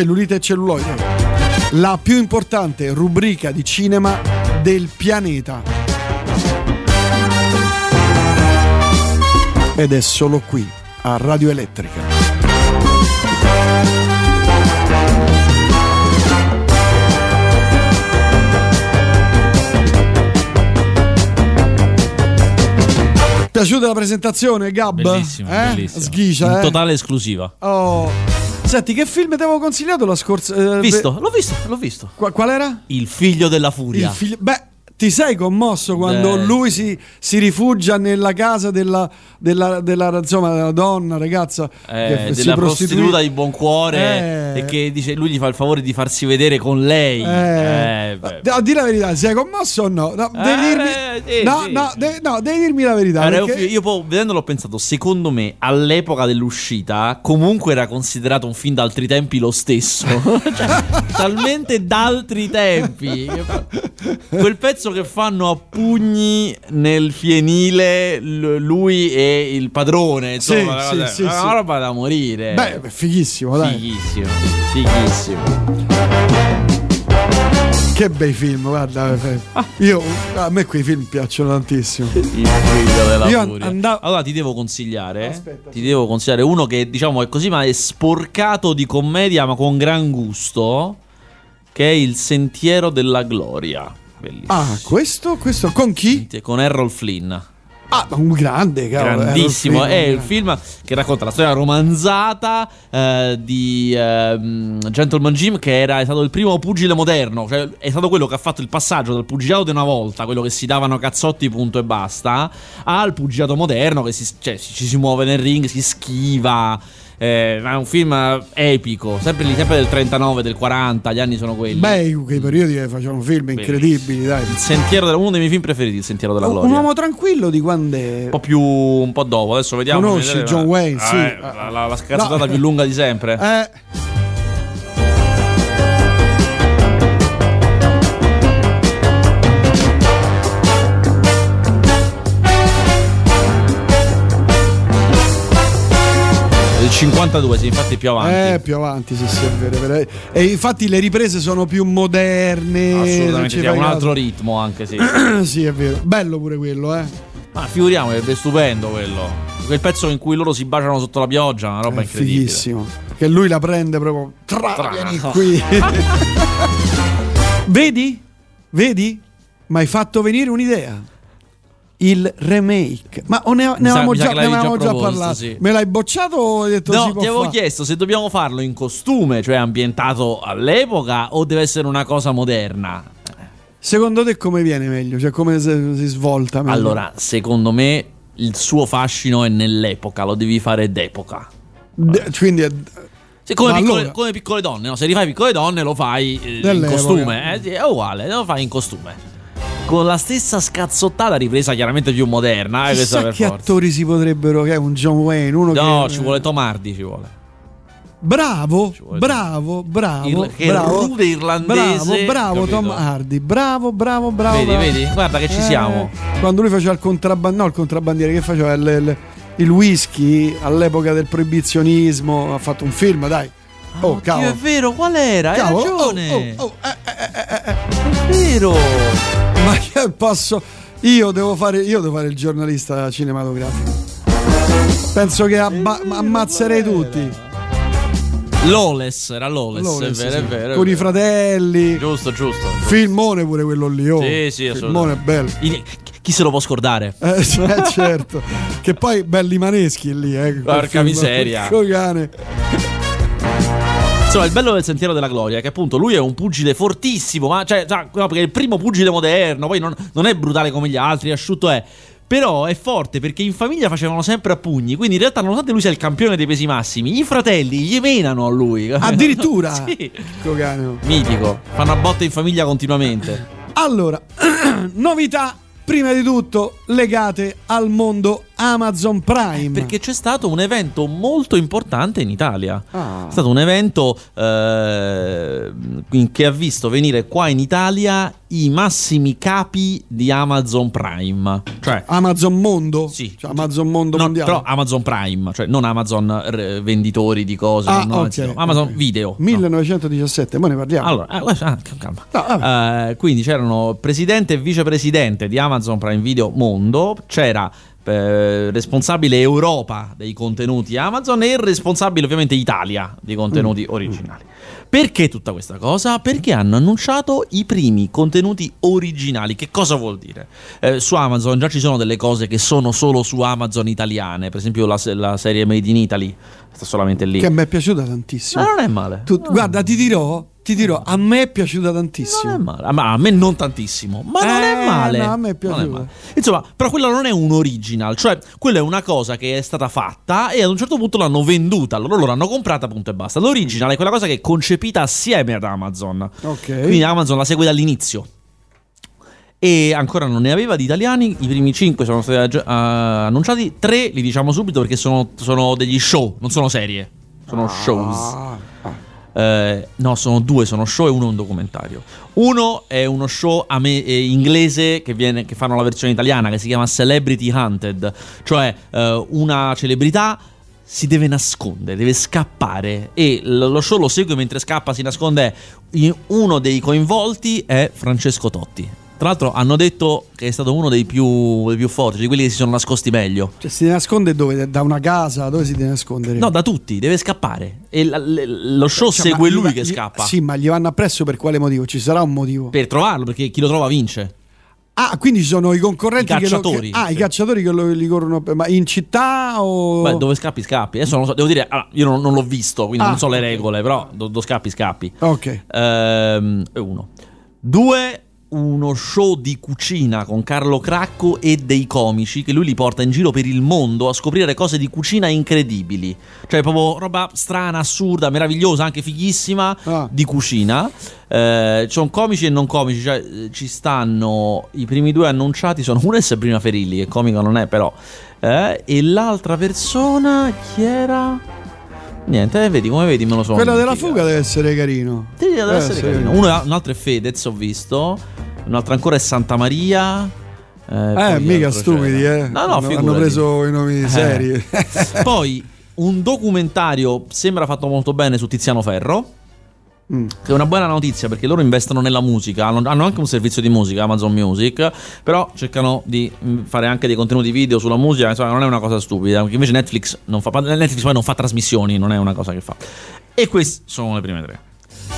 cellulite e celluloide. La più importante rubrica di cinema del pianeta. Ed è solo qui, a Radio Elettrica. Piaciuta la presentazione, Gab? Bellissima, eh? bellissima. Sghicia, In eh? totale esclusiva. Oh. Senti, che film ti avevo consigliato la scorsa... eh, Visto? L'ho visto, l'ho visto. Qua- qual era? Il figlio della furia. Il figlio- Beh, ti sei commosso quando Beh. lui si, si rifugia nella casa della, della, della, insomma, della donna, ragazza Eh, che si della prostituta di buon cuore Eh. e che dice lui gli fa il favore di farsi vedere con lei. Eh, Eh, a dire la verità, sei commosso o no? No, devi, Eh, dirmi, no, no, sì. de- no, devi dirmi la verità. Un perché- io poi vedendolo ho pensato, secondo me all'epoca dell'uscita comunque era considerato un film d'altri tempi lo stesso. Cioè, talmente d'altri tempi. Quel pezzo che fanno a pugni nel fienile l- lui e il padrone, insomma, Sì, sì, sì, una sì. roba da morire. Beh, fighissimo, dai. fighissimo, fighissimo. Che bei film, guarda. eh, Io, a me quei film piacciono tantissimo. Il figlio della Io furia. andavo- Allora ti devo consigliare. Aspetta, ti devo consigliare uno che diciamo è così, ma è sporcato di commedia, ma con gran gusto. Che è Il Sentiero della Gloria. Bellissimo. Ah, questo? Questo con chi? Con Errol Flynn. Ah, un grande, cavolo. Grandissimo, è il film che racconta la storia romanzata eh, di ehm, Gentleman Jim che era, è stato il primo pugile moderno, cioè è stato quello che ha fatto il passaggio dal pugilato di una volta, quello che si davano cazzotti punto e basta, al pugilato moderno che si, cioè, ci si muove nel ring, si schiva. Eh, ma è un film epico, sempre, lì, sempre del 39, del 40, gli anni sono quelli. Beh, quei periodi che facevano film incredibili, dai. il Sentiero della- uno dei miei film preferiti, Il Sentiero della Un Gloria. uomo tranquillo di quando è... un po' più un po' dopo adesso vediamo Conosci vedete, John ma- Wayne, Ah, sì. eh, la, la, la scazzata No. più lunga di sempre Eh, 52 sì infatti più avanti eh, più avanti, sì, sì, è vero, è vero. E infatti le riprese sono più moderne. assolutamente fai un altro ritmo anche sì sì, è vero. Bello pure quello, eh. ma figuriamo è stupendo quello quel pezzo in cui loro si baciano sotto la pioggia una roba È incredibile fighissimo. Che lui la prende proprio. Tra, Tra. vieni qui. Vedi? Vedi? Mi hai fatto venire un'idea. Il remake. Ma o ne, ne sa- avevamo già, ne avevamo già già parlato. sì. Me l'hai bocciato o hai detto No, ti avevo fare? chiesto se dobbiamo farlo in costume, cioè ambientato all'epoca, o deve essere una cosa moderna. Secondo te come viene meglio? Cioè come si, svolta meglio? Allora, secondo me il suo fascino è nell'epoca, lo devi fare d'epoca. D- quindi è- come, piccole, allora- come piccole donne, no? Se rifai piccole donne lo fai eh, in costume, eh, è uguale, lo fai in costume. Con la stessa scazzottata ripresa chiaramente più moderna, eh, chissà per che forza. attori si potrebbero che è un John Wayne, uno No, che ci vuole Tomardi, ci vuole. Bravo, bravo, bravo, Il- bravo, rude irlandese, bravo, bravo capito? Tom Hardy, bravo, bravo, bravo. Vedi, bravo. vedi? Guarda che ci Eh, siamo. Quando lui faceva il contrabbandiere, no, il contrabbandiere che faceva il, il- il whisky all'epoca del proibizionismo, ha fatto un film, dai. Oh, Oddio, cavolo. è vero, qual era? Hai Cavolo, oh, ragione. oh, oh, eh, eh, eh, eh, vero. Ma che posso io devo fare io devo fare il giornalista cinematografico. Penso che abba- ammazzerei tutti. Lawless, era Lawless, è vero, sì. è vero. è Con i vero. fratelli. Giusto, giusto. Filmone pure quello lì, oh. Sì, sì, Filmone bello. I- chi se lo può scordare? Eh, eh, certo. che poi belli maneschi lì, eh. Porca miseria. Porco cane. Insomma, il bello del Sentiero della Gloria è che appunto lui è un pugile fortissimo, ma cioè, no, perché è il primo pugile moderno, poi non, non è brutale come gli altri, asciutto è. Però è forte perché in famiglia facevano sempre a pugni. Quindi in realtà, nonostante lui sia il campione dei pesi massimi, i fratelli gli menano a lui. Addirittura. sì. Oh. Mitico. Fanno a botte in famiglia continuamente. Allora, novità prima di tutto legate al mondo Amazon Prime. Perché c'è stato un evento molto importante in Italia. Ah. È stato un evento eh, che ha visto venire qua in Italia i massimi capi di Amazon Prime. Cioè, Amazon Mondo? Sì. Cioè, Amazon Mondo no, mondiale. però Amazon Prime, cioè non Amazon eh, venditori di cose, Ah, no, ok, no, Amazon ok. Video. no. 1917, poi ne parliamo. Allora, eh, ah, calma. No. Eh, quindi c'erano presidente e vicepresidente di Amazon Prime Video Mondo, c'era eh, responsabile Europa dei contenuti Amazon e il responsabile ovviamente Italia dei contenuti Mm. originali. Perché tutta questa cosa? Perché hanno annunciato i primi contenuti originali. Che cosa vuol dire? Eh, su Amazon già ci sono delle cose che sono solo su Amazon italiane, per esempio la, la serie Made in Italy sta solamente lì. Che mi è piaciuta tantissimo. Ma non è male. Tu- No. Guarda, ti dirò, ti dirò, a me è piaciuta Non è tantissimo. male, Ah, ma a me non tantissimo, ma non Eh, è male. no, a me è Non piaciuta. male. Insomma, però quella non è un original, cioè quella è una cosa che è stata fatta e ad un certo punto l'hanno venduta, loro loro l'hanno comprata, punto e basta. L'original è quella cosa che è concepita assieme ad Amazon. Ok. Quindi Amazon la segue dall'inizio. E ancora non ne aveva di italiani, i primi 5 sono stati ah, annunciati, 3 li diciamo subito perché sono, sono degli show, non sono serie, sono shows. Ah, ah. Eh, no, sono due, sono show e uno è un documentario. Uno è uno show ame- eh, inglese che, viene- che fanno la versione italiana che si chiama Celebrity Hunted, cioè eh, una celebrità si deve nascondere, deve scappare e lo show lo segue mentre scappa, si nasconde. Uno dei coinvolti è Francesco Totti. Tra l'altro hanno detto che è stato uno dei più, dei più forti, di quelli che si sono nascosti meglio. Cioè, si nasconde dove? Da una casa? Dove si deve nascondere? No, da tutti, deve scappare. E la- le- lo show Cioè, segue lui va- che gli- scappa. Sì, ma gli vanno appresso per quale motivo? Ci sarà un motivo. Per trovarlo, perché chi lo trova vince. Ah, quindi ci sono i concorrenti I che lo- cacciatori, che- ah, sì. i cacciatori che lo, li corrono. Ma in città o. Beh, dove scappi, scappi. Adesso non so, devo dire, allora, io non, non l'ho visto, quindi Ah, non so le regole, però do, do scappi, scappi. Ok. Ehm, uno. Due, uno show di cucina con Carlo Cracco e dei comici che lui li porta in giro per il mondo a scoprire cose di cucina incredibili. Cioè, proprio roba strana, assurda, meravigliosa, anche fighissima Ah. di cucina. Eh, ci sono comici e non comici, cioè eh, ci stanno i primi due annunciati sono uno è Sabrina Ferilli, che comica non è però, eh, e l'altra persona chi era? Niente, eh, vedi come vedi me lo sono. Quella della fuga deve essere carino. Sì, deve Eh, essere sì. carino. Uno è- un altro è Fedez, ho visto. Un altro ancora è Santa Maria. Eh, Eh, mica stupidi, c'era. eh. No, no, hanno, hanno preso i nomi Eh. seri. Poi un documentario sembra fatto molto bene su Tiziano Ferro. Mm. Che è una buona notizia perché loro investono nella musica, hanno, hanno anche un servizio di musica, Amazon Music, però cercano di mm, fare anche dei contenuti video sulla musica, insomma non è una cosa stupida, invece Netflix non fa, Netflix poi non fa trasmissioni, non è una cosa che fa. E queste sono le prime tre.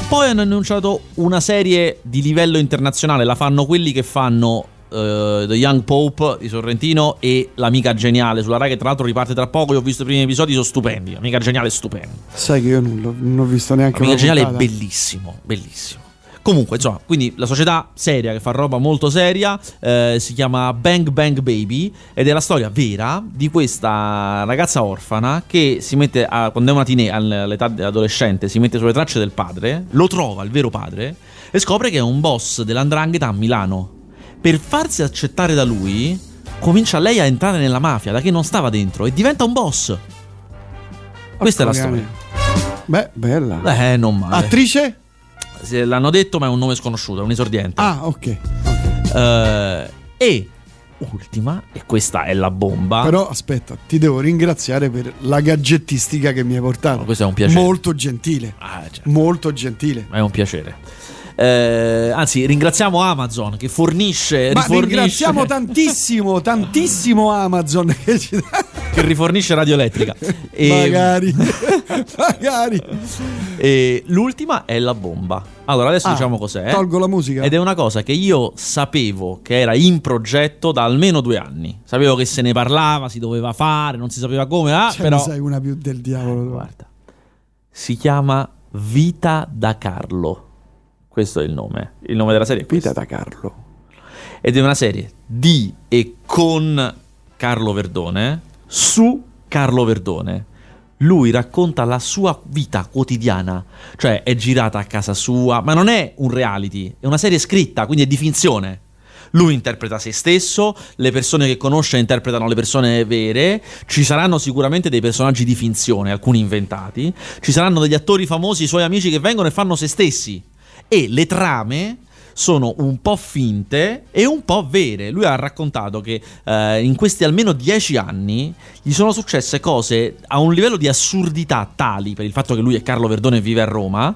Poi hanno annunciato una serie di livello internazionale, la fanno quelli che fanno eh, The Young Pope di Sorrentino e L'Amica Geniale sulla Rai che tra l'altro riparte tra poco, io ho visto i primi episodi, sono stupendi, L'Amica Geniale è stupendo. Sai che io non, l'ho- non ho visto neanche Amica una Geniale è puntata. bellissimo, bellissimo. Comunque, insomma, quindi la società seria che fa roba molto seria eh, si chiama Bang Bang Baby ed è la storia vera di questa ragazza orfana che si mette a, quando è una tine all'età adolescente si mette sulle tracce del padre, lo trova il vero padre e scopre che è un boss dell'andrangheta a Milano. Per farsi accettare da lui, comincia lei a entrare nella mafia da che non stava dentro e diventa un boss. Questa è la storia. Beh, bella. Eh, non male. Attrice? Se l'hanno detto, ma è un nome sconosciuto, è un esordiente. Ah, ok. Eh, e ultima, e questa è la bomba. Però aspetta, ti devo ringraziare per la gadgettistica che mi hai portato. No, questo è un piacere. Molto gentile. Ah, certo, Molto gentile. è un piacere. Eh, anzi, ringraziamo Amazon che fornisce, Ma rifornisce, ringraziamo tantissimo, tantissimo Amazon che ci dà. che rifornisce Radio Elettrica. E, Magari, magari. e l'ultima è la bomba. Allora, adesso Ah, diciamo cos'è. Tolgo la musica. Ed è una cosa che io sapevo che era in progetto da almeno due anni. Sapevo che se ne parlava, si doveva fare, non si sapeva come, ah, Cioè, però... ne sai una più del diavolo. Guarda, si chiama Vita da Carlo. Questo è il nome. Il nome della serie è. Vita da Carlo. Ed è una serie di e con Carlo Verdone su Carlo Verdone. Lui racconta la sua vita quotidiana, cioè è girata a casa sua, ma non è un reality, è una serie scritta, quindi è di finzione. Lui interpreta se stesso, le persone che conosce interpretano le persone vere, ci saranno sicuramente dei personaggi di finzione, alcuni inventati, ci saranno degli attori famosi, i suoi amici che vengono e fanno se stessi. E le trame sono un po' finte e un po' vere. Lui ha raccontato che eh, in questi almeno dieci anni gli sono successe cose a un livello di assurdità tali per il fatto che lui è Carlo Verdone e vive a Roma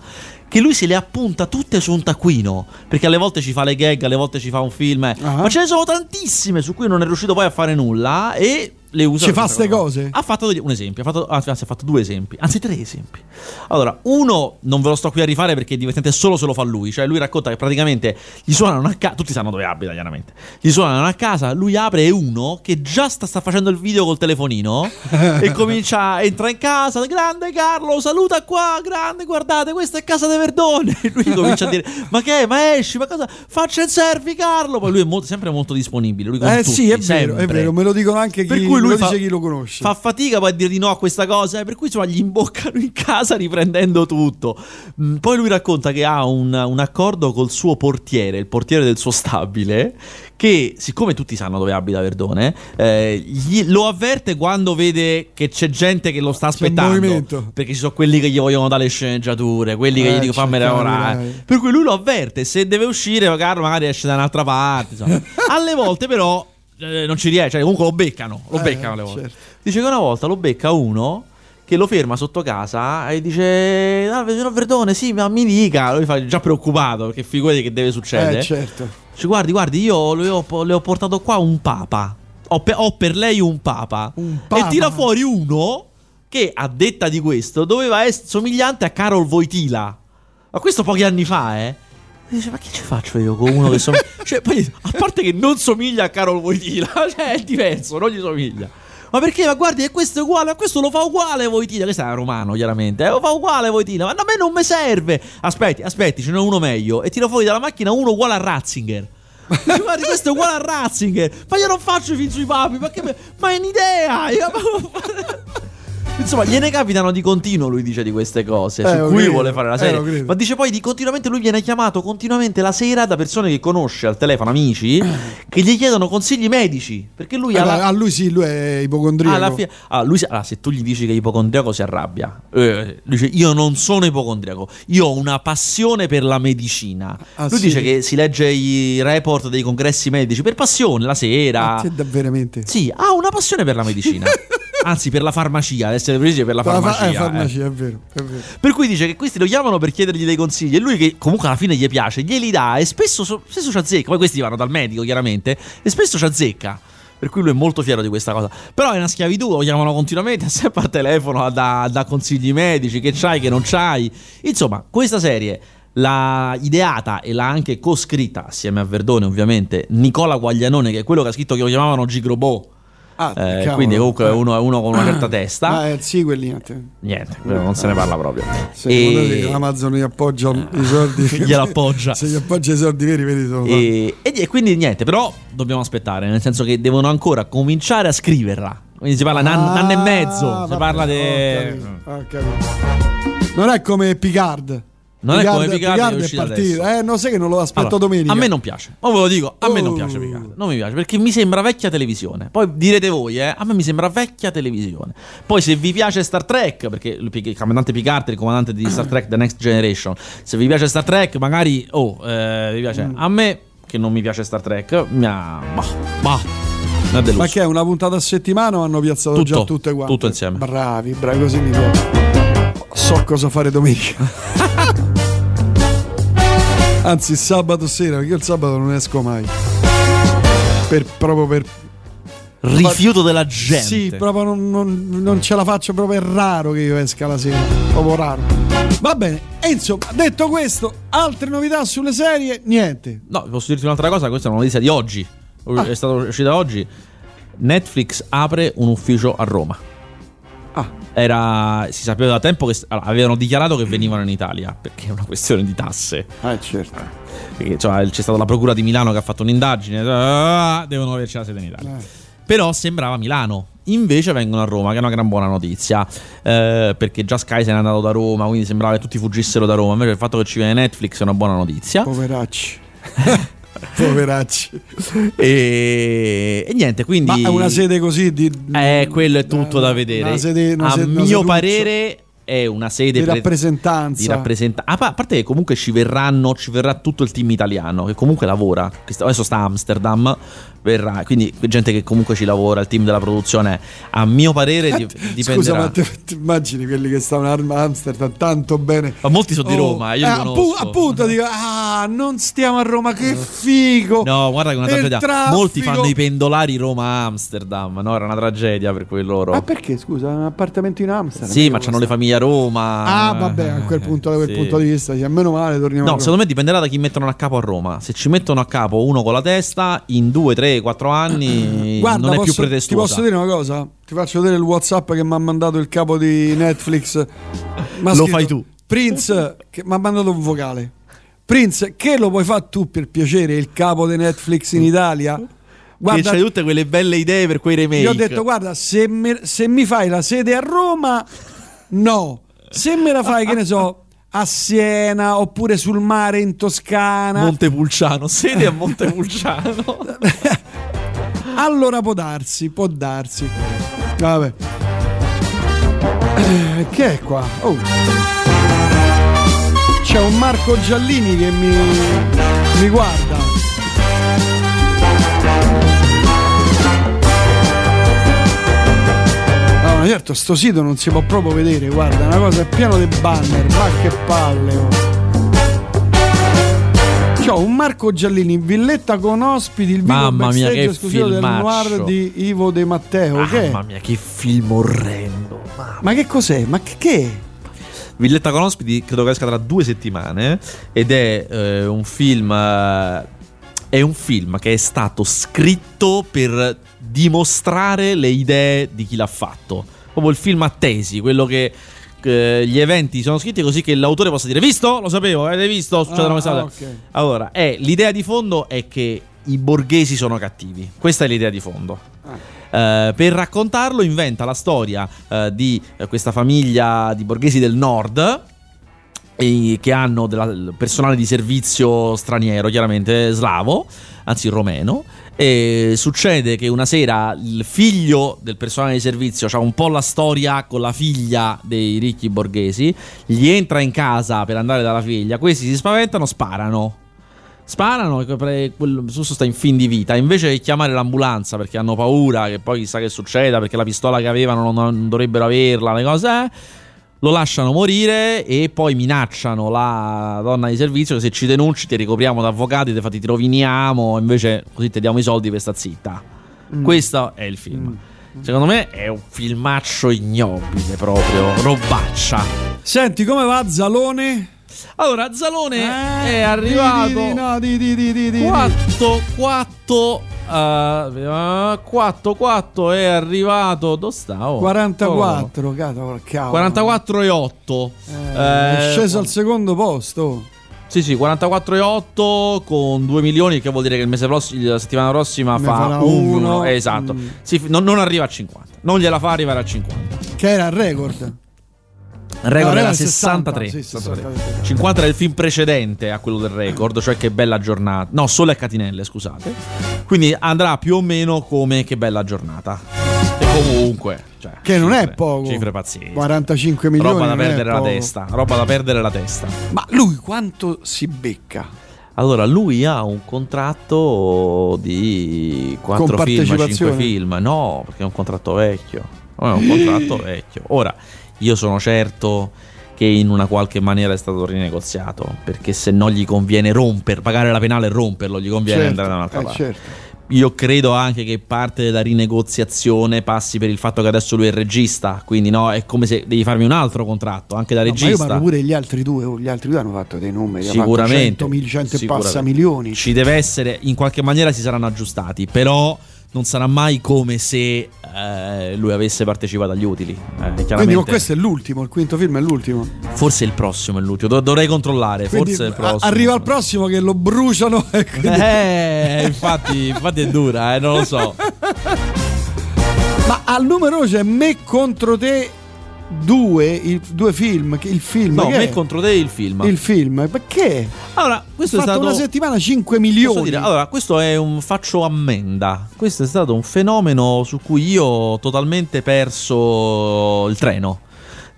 che lui se le appunta tutte su un taccuino perché alle volte ci fa le gag, alle volte ci fa un film, eh. Ah. ma ce ne sono tantissime su cui non è riuscito poi a fare nulla e le usa Ci fa questa ste cosa. cose? Ha fatto un esempio, ha fatto, anzi, ha fatto due esempi, anzi tre esempi. Allora, uno non ve lo sto qui a rifare perché è divertente solo se lo fa lui, cioè lui racconta che praticamente gli suonano a casa, tutti sanno dove abita chiaramente, gli suonano a casa, lui apre e uno che già sta, sta facendo il video col telefonino e comincia, entra in casa, grande Carlo, saluta qua, grande, guardate, questa è casa de Verdone. E lui comincia a dire, ma che è, ma esci, ma cosa, faccia il selfie Carlo. Poi lui è molto- sempre molto disponibile, lui con Eh tutti, sì, è vero, è vero, me lo dicono anche chi, Per cui me lui fa- chi lo conosce. Fa fatica poi a dire di no a questa cosa, eh, per cui insomma gli imboccano in casa riprendendo tutto. Mm, Poi lui racconta che ha un, un accordo col suo portiere, il portiere del suo stabile, che siccome tutti sanno dove abita Verdone, eh, gli- lo avverte quando vede che c'è gente che lo sta aspettando. Perché ci sono quelli che gli vogliono dare le sceneggiature, quelli che Eh, gli dicono fammi lavorare. Per cui lui lo avverte, se deve uscire, magari, magari esce da un'altra parte. Alle volte però eh, non ci riesce, cioè, comunque lo beccano, lo Eh, beccano alle volte. certo. Dice che una volta lo becca uno che lo ferma sotto casa e dice: Ah, signor Verdone, sì, ma mi dica. Lui fa già preoccupato perché figurati che deve succedere. Eh, certo. Dice, guardi, guardi, io le ho, le ho portato qua un papa. Ho, pe- ho per lei un papa. Un papa? E tira fuori uno che, a detta di questo, doveva essere somigliante a Carol Voitila. Ma questo pochi anni fa, eh. Dice, ma che ci faccio io con uno che somiglia? cioè, poi, a parte che non somiglia a Carol Voitila, cioè è diverso, non gli somiglia. Ma perché? Ma guardi, e questo è uguale, ma questo lo fa uguale Voitila. Questo era romano, chiaramente. Eh, lo fa uguale Voitila, ma a me non mi serve. Aspetti, aspetti, ce n'è uno meglio. E tira fuori dalla macchina uno uguale a Ratzinger. Dice, guardi, questo è uguale a Ratzinger. Ma io non faccio i film sui papi, ma, che ma è un'idea. Io- Insomma, gliene capitano di continuo, lui dice di queste cose, Eh, su cui credo, vuole fare la eh, serie. credo. Ma dice poi di continuamente lui viene chiamato continuamente la sera da persone che conosce al telefono, amici, che gli chiedono consigli medici. Perché lui Allora, alla, a lui sì, lui è ipocondriaco. alla fine. Ah, lui allora, se tu gli dici che è ipocondriaco si arrabbia. Eh, lui dice: Io non sono ipocondriaco, io ho una passione per la medicina. Ah, lui sì? dice che si legge i report dei congressi medici per passione la sera. Ah, sì, da- veramente. Sì, ha una passione per la medicina. Anzi, per la farmacia, ad essere precisi, per la La fa- farmacia. eh, eh. farmacia, è vero, è vero. Per cui dice che questi lo chiamano per chiedergli dei consigli e lui che comunque alla fine gli piace, glieli dà e spesso, so- spesso ci azzecca. Poi questi vanno dal medico chiaramente e spesso ci azzecca. Per cui lui è molto fiero di questa cosa. Però è una schiavitù, lo chiamano continuamente, sempre al telefono da, da consigli medici, che c'hai, che non c'hai. Insomma, questa serie l'ha ideata e l'ha anche coscritta, assieme a Verdone ovviamente, Nicola Guaglianone, che è quello che ha scritto che lo chiamavano Gigrobò. Ah, Eh, quindi comunque è Eh. uno, uno con una certa testa. Ah, eh, sì, quelli niente. Niente, non se ne parla proprio. Secondo E- Amazon gli appoggia i soldi. Gliela appoggia. Se gli appoggia i soldi veri, vedi solo. E, e- quindi niente, però dobbiamo aspettare, nel senso che devono ancora cominciare a scriverla. Quindi si parla di anno, un anno e mezzo, si parla di... Non è come Picard. Non è come Picard, che è è partito. adesso. Eh, non sai che non lo aspetto Allora, domenica. A me non piace. Ma ve lo dico, a me non Oh. piace Picard. Non mi piace perché mi sembra vecchia televisione. Poi direte voi, eh, a me mi sembra vecchia televisione. Poi se vi piace Star Trek, perché il, comandante Picard è il comandante di Star Trek The Next Generation, se vi piace Star Trek, magari oh, eh, vi piace. Mm. A me che non mi piace Star Trek, mi ha bah. Ma che è una puntata a settimana o hanno piazzato Tutto, già tutte quante? tutto insieme. Bravi, bravi, così mi piace. So cosa fare domenica. Anzi, sabato sera, perché io il sabato non esco mai. Per, proprio per. Rifiuto della gente. Sì, proprio non, non- non ce la faccio, proprio è raro che io esca la sera. Proprio raro. Va bene, e insomma, detto questo, altre novità sulle serie? Niente. No, posso dirti un'altra cosa, questa è una notizia di oggi. Ah. È stata uscita oggi. Netflix apre un ufficio a Roma. Ah, Era, si sapeva da tempo che allora, avevano dichiarato che venivano in Italia perché è una questione di tasse. eh, certo. Perché, insomma, c'è stata la procura di Milano che ha fatto un'indagine. ah, devono averci la sede in Italia. Eh. Però sembrava Milano. Invece vengono a Roma, che è una gran buona notizia. eh, perché già Sky se n'è andato da Roma, quindi sembrava che tutti fuggissero da Roma. Invece il fatto che ci viene Netflix è una buona notizia. Poveracci. Poveracci. E, e niente, quindi... Ma una sede così di... Eh, quello è tutto da vedere. Una sede, una A sede- mio parere è una sede di pre- rappresentanza. di rappresenta- a pa- a parte che comunque ci verranno ci verrà tutto il team italiano che comunque lavora adesso sta a Amsterdam verrà quindi gente che comunque ci lavora il team della produzione a mio parere di- dipenderà Scusa, ma te, ti immagini quelli che stavano a Amsterdam tanto bene? ma molti sono di Oh, Roma io li eh, conosco appu- appunto dico, ah, non stiamo a Roma, che figo! No, guarda che è una tragedia. traffico. Molti fanno i pendolari Roma-Amsterdam. No, era una tragedia per quei loro. Ma perché, scusa, un appartamento in Amsterdam? Sì, ma c'hanno le famiglie a Roma. Ah, vabbè, a quel punto, da quel Sì. punto di vista, sì, meno male torniamo No, secondo me dipenderà da chi mettono a capo a Roma. Se ci mettono a capo uno con la testa, in due, tre, quattro anni Guarda, non è più posso- ti posso dire una cosa? Ti faccio vedere il WhatsApp che mi ha mandato il capo di Netflix. Lo scritto, fai tu. Prince, che mi ha mandato un vocale. Prince, che lo puoi fare tu per piacere, il capo di Netflix in Italia? Che Guarda, c'hai tutte quelle belle idee per quei remake. gli ho detto, guarda, se, me- se mi fai la sede a Roma, no. Se me la fai, che ne so, a Siena oppure sul mare in Toscana, Montepulciano, sede a Montepulciano. allora può darsi, può darsi. Vabbè. Eh, che è qua? Oh. C'è un Marco Giallini che mi, mi guarda. Certo, sto sito non si può proprio vedere, guarda, è una cosa è pieno di banner, ma che palle. oh. C'ho un Marco Giallini in villetta con ospiti, il vivo Mamma mia, che esclusivo del noir di Ivo De Matteo. che è? Mamma mia, che film orrendo. Mamma Ma che cos'è? Ma che, che è? Villetta con ospiti credo che esca tra due settimane ed è eh, un film eh, è un film che è stato scritto per dimostrare le idee di chi l'ha fatto proprio il film a tesi quello che eh, gli eventi sono scritti così che l'autore possa dire visto? lo sapevo avete visto? Ah, ah, ok. allora è, l'idea di fondo è che i borghesi sono cattivi questa è l'idea di fondo eh, per raccontarlo inventa la storia eh, di eh, questa famiglia di borghesi del nord che hanno della- del personale di servizio straniero, chiaramente slavo, anzi romeno. E succede che una sera il figlio del personale di servizio ha un po' la storia con la figlia dei ricchi borghesi, gli entra in casa per andare dalla figlia, questi si spaventano, sparano. Sparano e quello Susso sta in fin di vita. Invece di chiamare l'ambulanza perché hanno paura che poi chissà che succeda, perché la pistola che avevano non, non dovrebbero averla, le cose. eh, lo lasciano morire e poi minacciano la donna di servizio che se ci denunci ti ricopriamo da avvocati, ti, fatti, ti roviniamo, invece così ti diamo i soldi per sta zitta. Questo è il film. Secondo me è un filmaccio ignobile proprio, robaccia. Senti, come va Zalone? Allora, Zalone Eh, è arrivato Di, di, di, no, di, di, di, di, di. 4 4 uh, 4 4 è arrivato dove sta? Oh, 44, cavolo, cavolo. 44 e 8 Eh, è sceso al secondo posto. Sì, sì, 44 e 8 con 2 milioni, che vuol dire che il mese prossimo, la settimana prossima Ne fa farà 1. uno. Esatto. Mm. Sì, non, non arriva a 50. Non gliela fa arrivare a 50. Che era il record. Il record No, era era 63. 60, sì, 63. 63. 50 era il film precedente a quello del record, cioè Che bella giornata. No, solo a Catinelle, scusate. Quindi andrà più o meno come Che bella giornata. E comunque, cioè, Che non è cifre- poco. Cifre pazzesche. 45 milioni. Roba da perdere la testa. Roba da perdere la testa. Ma lui quanto si becca? Allora, lui ha un contratto di 4 Con film, 5 partecipazione? film. No, perché è un contratto vecchio. No, è un contratto vecchio. Ora, io sono certo che in una qualche maniera è stato rinegoziato. Perché se no gli conviene romper, pagare la penale e romperlo, gli conviene Certo, andare da un'altra eh, parte. certo. Io credo anche che parte della rinegoziazione passi per il fatto che adesso lui è regista. Quindi, no, è come se devi farmi un altro contratto, anche da No, ma io regista. pure degli altri due. oh, Gli altri due hanno fatto dei numeri. Sicuramente, 100, mil- 100 e passa milioni. Ci deve essere, in qualche maniera si saranno aggiustati, però non sarà mai come se eh, lui avesse partecipato agli utili. Eh, Quindi questo è l'ultimo, il quinto film è l'ultimo. forse il prossimo è l'ultimo, Dov- dovrei controllare, Quindi forse il prossimo. arriva il prossimo che lo bruciano quindi- Eh, infatti, infatti è dura, eh, non lo so. Ma al numero c'è me contro te due, il, due film. Il film No, me è? contro te il film. Il film, perché? Allora, questo è stato una settimana 5 Posso milioni. dire, allora, questo è un faccio ammenda. Questo è stato un fenomeno su cui io ho totalmente perso il treno.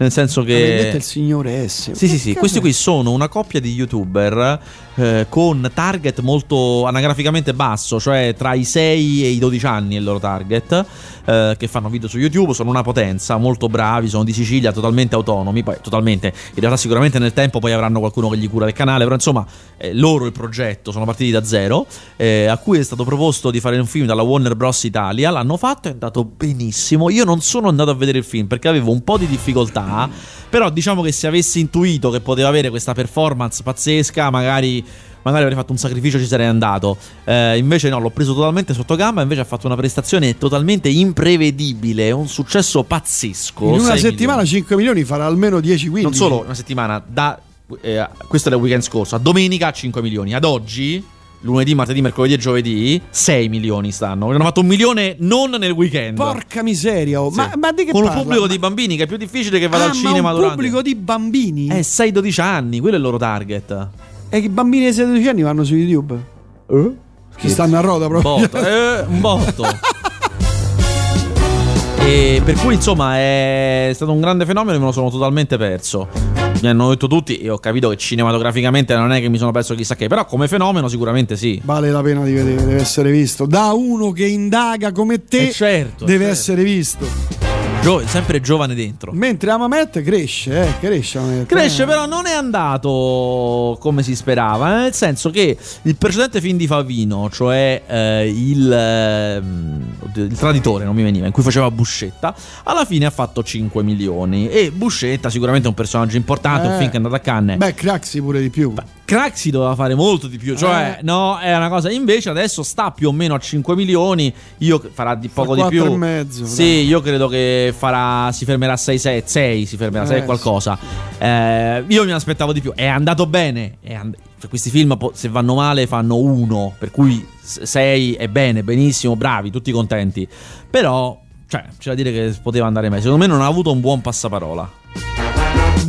Nel senso che. il signore S. Sì, sì, sì, questi qui sono una coppia di youtuber eh, con target molto anagraficamente basso, cioè tra i 6 e i 12 anni è il loro target, eh, che fanno video su YouTube, sono una potenza, molto bravi, sono di Sicilia, totalmente autonomi, poi totalmente, in realtà sicuramente nel tempo poi avranno qualcuno che gli cura il canale, però insomma è loro il progetto, sono partiti da zero, eh, a cui è stato proposto di fare un film dalla Warner Bros. Italia, l'hanno fatto, è andato benissimo, io non sono andato a vedere il film perché avevo un po' di difficoltà, però diciamo che se avessi intuito che poteva avere questa performance pazzesca, magari, magari avrei fatto un sacrificio e ci sarei andato. Eh, invece no, l'ho preso totalmente sotto gamba, invece ha fatto una prestazione totalmente imprevedibile, un successo pazzesco. In una 6 settimana milioni. 5 milioni farà almeno 10-15. Non solo una settimana, da, eh, questo è il weekend scorso, a domenica 5 milioni, ad oggi... Lunedì, martedì, mercoledì e giovedì 6 milioni stanno. Hanno fatto un milione non nel weekend. Porca miseria, oh. Sì. ma, ma di che Con un parla? pubblico Ma- di bambini che è più difficile che vada Ah, al cinema ma un durante. pubblico di bambini? Eh, 6-12 anni, quello è il loro target. E i bambini di 16 anni vanno su YouTube? Chi stanno a roda Un proprio? botto, eh, un botto. E per cui insomma è stato un grande fenomeno e me lo sono totalmente perso. Mi hanno detto tutti e ho capito che cinematograficamente non è che mi sono perso chissà che, però come fenomeno sicuramente sì. Vale la pena di vedere, deve essere visto. Da uno che indaga come te, Eh, certo, deve certo. essere visto. Gio- sempre giovane dentro. Mentre Amamet cresce, eh, cresce Amamet. Cresce, eh. però non è andato come si sperava, eh, nel senso che il precedente film di Favino, cioè eh, il, oddio, il traditore, non mi veniva, in cui faceva Buscetta, alla fine ha fatto 5 milioni. E Buscetta sicuramente è un personaggio importante, un Eh. film che è andato a Cannes. Beh, Craxi pure di più. Craxi doveva fare molto di più, cioè Eh. no, è una cosa. Invece adesso sta più o meno a 5 milioni. Io farà di poco di più. e mezzo, Sì, dai. io credo che farà. Si fermerà a 6, 6, 6 si fermerà a 6 Eh, qualcosa. Eh, io mi aspettavo di più. È andato bene. È and- cioè, questi film, se vanno male, fanno uno. Per cui 6 è bene, benissimo, bravi, tutti contenti. Però. Cioè, c'è da dire che poteva andare meglio. Secondo me non ha avuto un buon passaparola.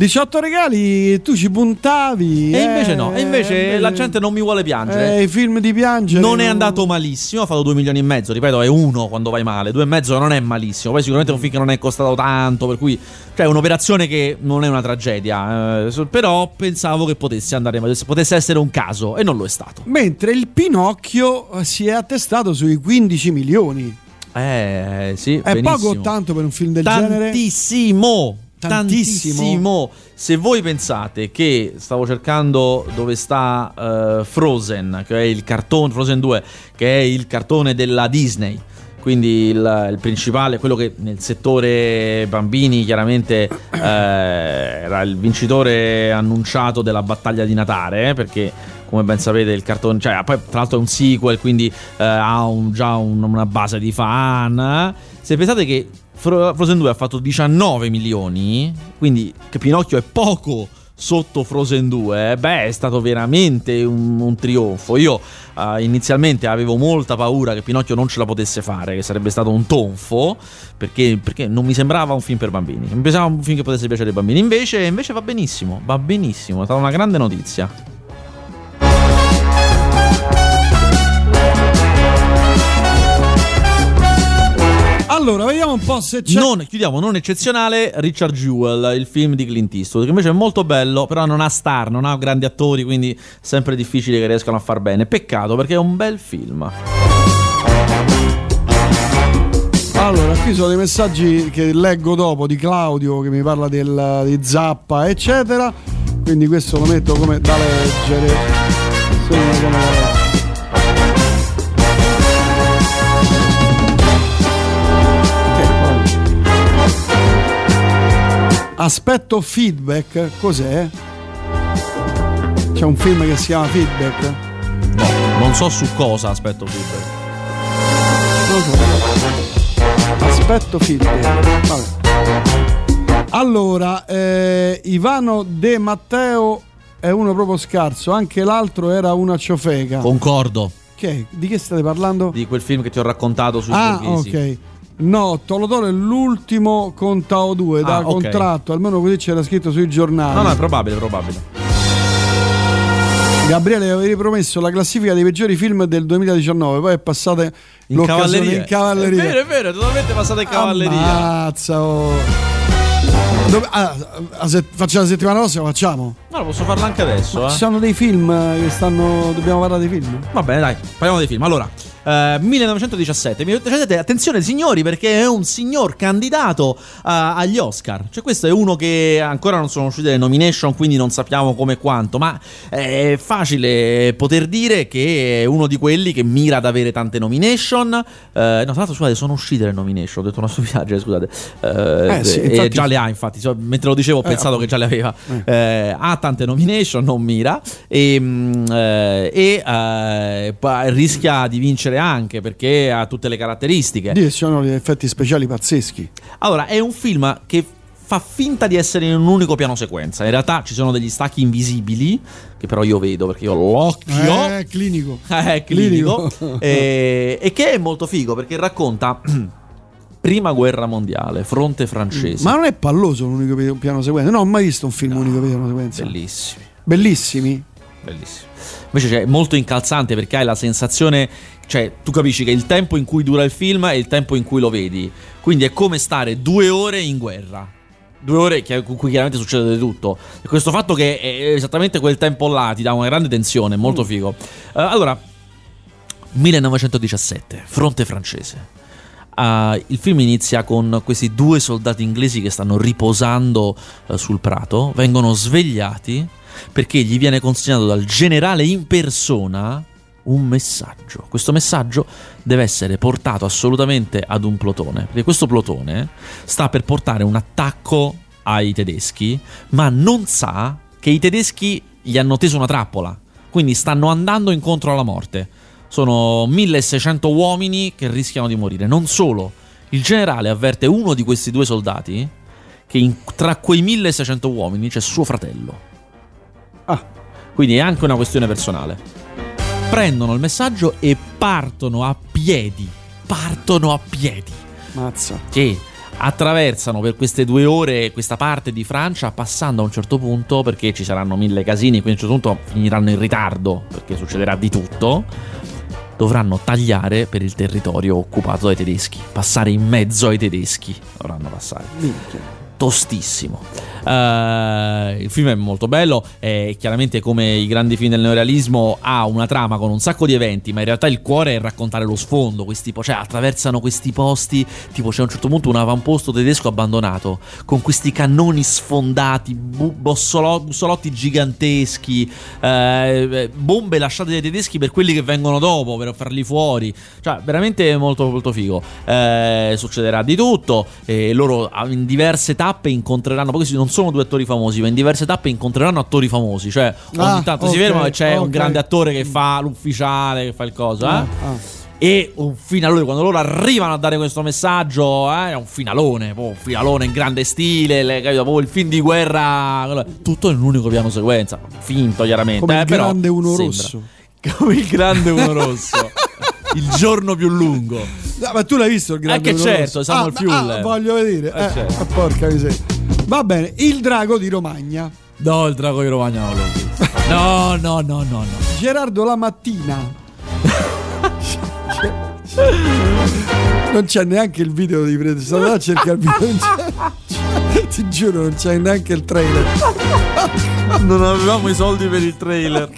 18 regali, tu ci puntavi. E eh, invece no. E invece eh, la gente non mi vuole piangere. Eh, i film di piangere. Non è andato malissimo, ha fatto 2 milioni e mezzo, ripeto, è uno quando vai male, 2 e mezzo non è malissimo, poi sicuramente è un film che non è costato tanto, per cui cioè è un'operazione che non è una tragedia, eh, però pensavo che potesse andare meglio, potesse essere un caso e non lo è stato. Mentre il Pinocchio si è attestato sui 15 milioni. Eh, sì, È benissimo. poco o tanto per un film del genere? Tantissimo. Tantissimo. Tantissimo. Se voi pensate che stavo cercando dove sta eh, Frozen, che è il cartone Frozen 2, che è il cartone della Disney. Quindi il, il principale, quello che nel settore bambini chiaramente eh, era il vincitore annunciato della battaglia di Natale, eh, perché come ben sapete il cartone, cioè poi tra l'altro è un sequel, quindi eh, ha un- già un- una base di fan. Se pensate che Fro- Frozen 2 ha fatto 19 milioni, quindi che Pinocchio è poco sotto Frozen 2, eh, beh, è stato veramente un, un trionfo. Io eh, inizialmente avevo molta paura che Pinocchio non ce la potesse fare, che sarebbe stato un tonfo, perché, perché non mi sembrava un film per bambini. Mi pensava un film che potesse piacere ai bambini. Invece, invece va benissimo, va benissimo, è stata una grande notizia. Allora, vediamo un po' se c'è. Non, chiudiamo, non eccezionale, Richard Jewell, il film di Clint Eastwood, che invece è molto bello, però non ha star, non ha grandi attori, quindi sempre difficile che riescano a far bene. Peccato perché è un bel film. Allora, qui sono dei messaggi che leggo dopo di Claudio che mi parla del, di Zappa, eccetera. Quindi questo lo metto come da leggere. Segno come da Aspetto feedback, cos'è? C'è un film che si chiama Feedback? No, non so su cosa aspetto feedback. Non so. Aspetto feedback. Vabbè. Allora, eh, Ivano De Matteo è uno proprio scarso, anche l'altro era una ciofeca. Concordo Che- di che state parlando? di quel film che ti ho raccontato sui ah, ok. No, Tolotolo è l'ultimo con Tao 2 da Ah, ok. contratto, almeno così c'era scritto sui giornali. No, no, è probabile, è probabile. Gabriele avevi promesso la classifica dei peggiori film del 2019, poi è passata In l'occasione cavalleria. in cavalleria. È vero, è vero, totalmente passata in cavalleria. Ammazza, oh. Dove- ah, la se- facciamo la settimana prossima, facciamo. No, lo posso farlo anche adesso, Ci eh. sono dei film eh, che stanno. Dobbiamo parlare dei film? Va bene, dai, parliamo dei film. Allora, eh, 1917. 1917, attenzione signori, perché è un signor candidato eh, agli Oscar. Cioè, questo è uno che ancora non sono uscite le nomination, quindi non sappiamo come e quanto. Ma è facile poter dire che è uno di quelli che mira ad avere tante nomination. Eh, no, tra l'altro, scusate, sono uscite le nomination. Ho detto una stupidaggine, scusate. Eh, Eh, sì, infatti- già le ha, infatti. Mentre lo dicevo, ho pensato che già le aveva. Eh, ha tante nomination, non mira. E, mm, eh, e, eh, rischia di vincere anche perché ha tutte le caratteristiche. Ci sono gli effetti speciali pazzeschi. Allora, è un film che fa finta di essere in un unico piano sequenza. In realtà ci sono degli stacchi invisibili, che però io vedo perché io ho l'occhio. Eh, clinico. Eh, clinico. Clinico. e, e che è molto figo perché racconta prima guerra mondiale, fronte francese. Ma non è palloso l'unico pi- piano sequenza. No, ho mai visto un film unico piano sequenza. Bellissimi. Bellissimi. Bellissimo. Invece c'è molto incalzante perché hai la sensazione, cioè tu capisci che il tempo in cui dura il film è il tempo in cui lo vedi. Quindi è come stare due ore in guerra. Due ore con cui chiaramente succede di tutto. E questo fatto che è esattamente quel tempo là ti dà una grande tensione, molto figo. Eh, allora, 1917, fronte francese. Uh, il film inizia con questi due soldati inglesi che stanno riposando uh, sul prato, vengono svegliati perché gli viene consegnato dal generale in persona un messaggio. Questo messaggio deve essere portato assolutamente ad un plotone, perché questo plotone sta per portare un attacco ai tedeschi, ma non sa che i tedeschi gli hanno teso una trappola, quindi stanno andando incontro alla morte. Sono 1600 uomini che rischiano di morire. Non solo, il generale avverte uno di questi due soldati che in- tra quei 1600 uomini c'è suo fratello. Ah, Quindi è anche una questione personale. Prendono il messaggio e partono a piedi. Partono a piedi. mazza. Che attraversano per queste due ore questa parte di Francia, passando a un certo punto, perché ci saranno mille casini, quindi a un certo punto finiranno in ritardo, perché succederà di tutto. Dovranno tagliare per il territorio occupato dai tedeschi, passare in mezzo ai tedeschi. Dovranno passare Minchia. Tostissimo. Eh, il film è molto bello, è chiaramente come i grandi film del neorealismo ha una trama con un sacco di eventi, ma in realtà il cuore è raccontare lo sfondo, questi cioè attraversano questi posti, tipo c'è a un certo punto un avamposto tedesco abbandonato con questi cannoni sfondati, bu- bossolo- bussolotti giganteschi, eh, bombe lasciate dai tedeschi per quelli che vengono dopo, per farli fuori. Cioè, veramente molto molto figo. Eh, succederà di tutto. E loro ah, in diverse tappe incontreranno. Poi non sono due attori famosi, ma in diverse tappe incontreranno attori famosi. Cioè, ogni Ah, tanto ok, si fermano e c'è ok. un grande attore che fa l'ufficiale, che fa il coso. Eh? Ah, ah. E un finalone, quando loro arrivano a dare questo messaggio, eh, è un finalone, un finalone in grande stile, le- capito? Il film di guerra, tutto in un unico piano sequenza, finto chiaramente. Come eh, il grande uno sembra. rosso. Come il grande uno rosso. Il giorno più lungo. No, ma tu l'hai visto il grande Eh, che certo, Rosso? Samuel ah, Fuller. ah, voglio vedere. Eh, Eh, certo. ah, porca miseria. Va bene, il drago di Romagna. No, il drago di Romagna non l'ho visto. No, no, no, no, no. Gerardo la mattina. non c'è neanche il video di Prete. Sono andato a cercare il video. Ti giuro, non c'è neanche il trailer. Non avevamo i soldi per il trailer.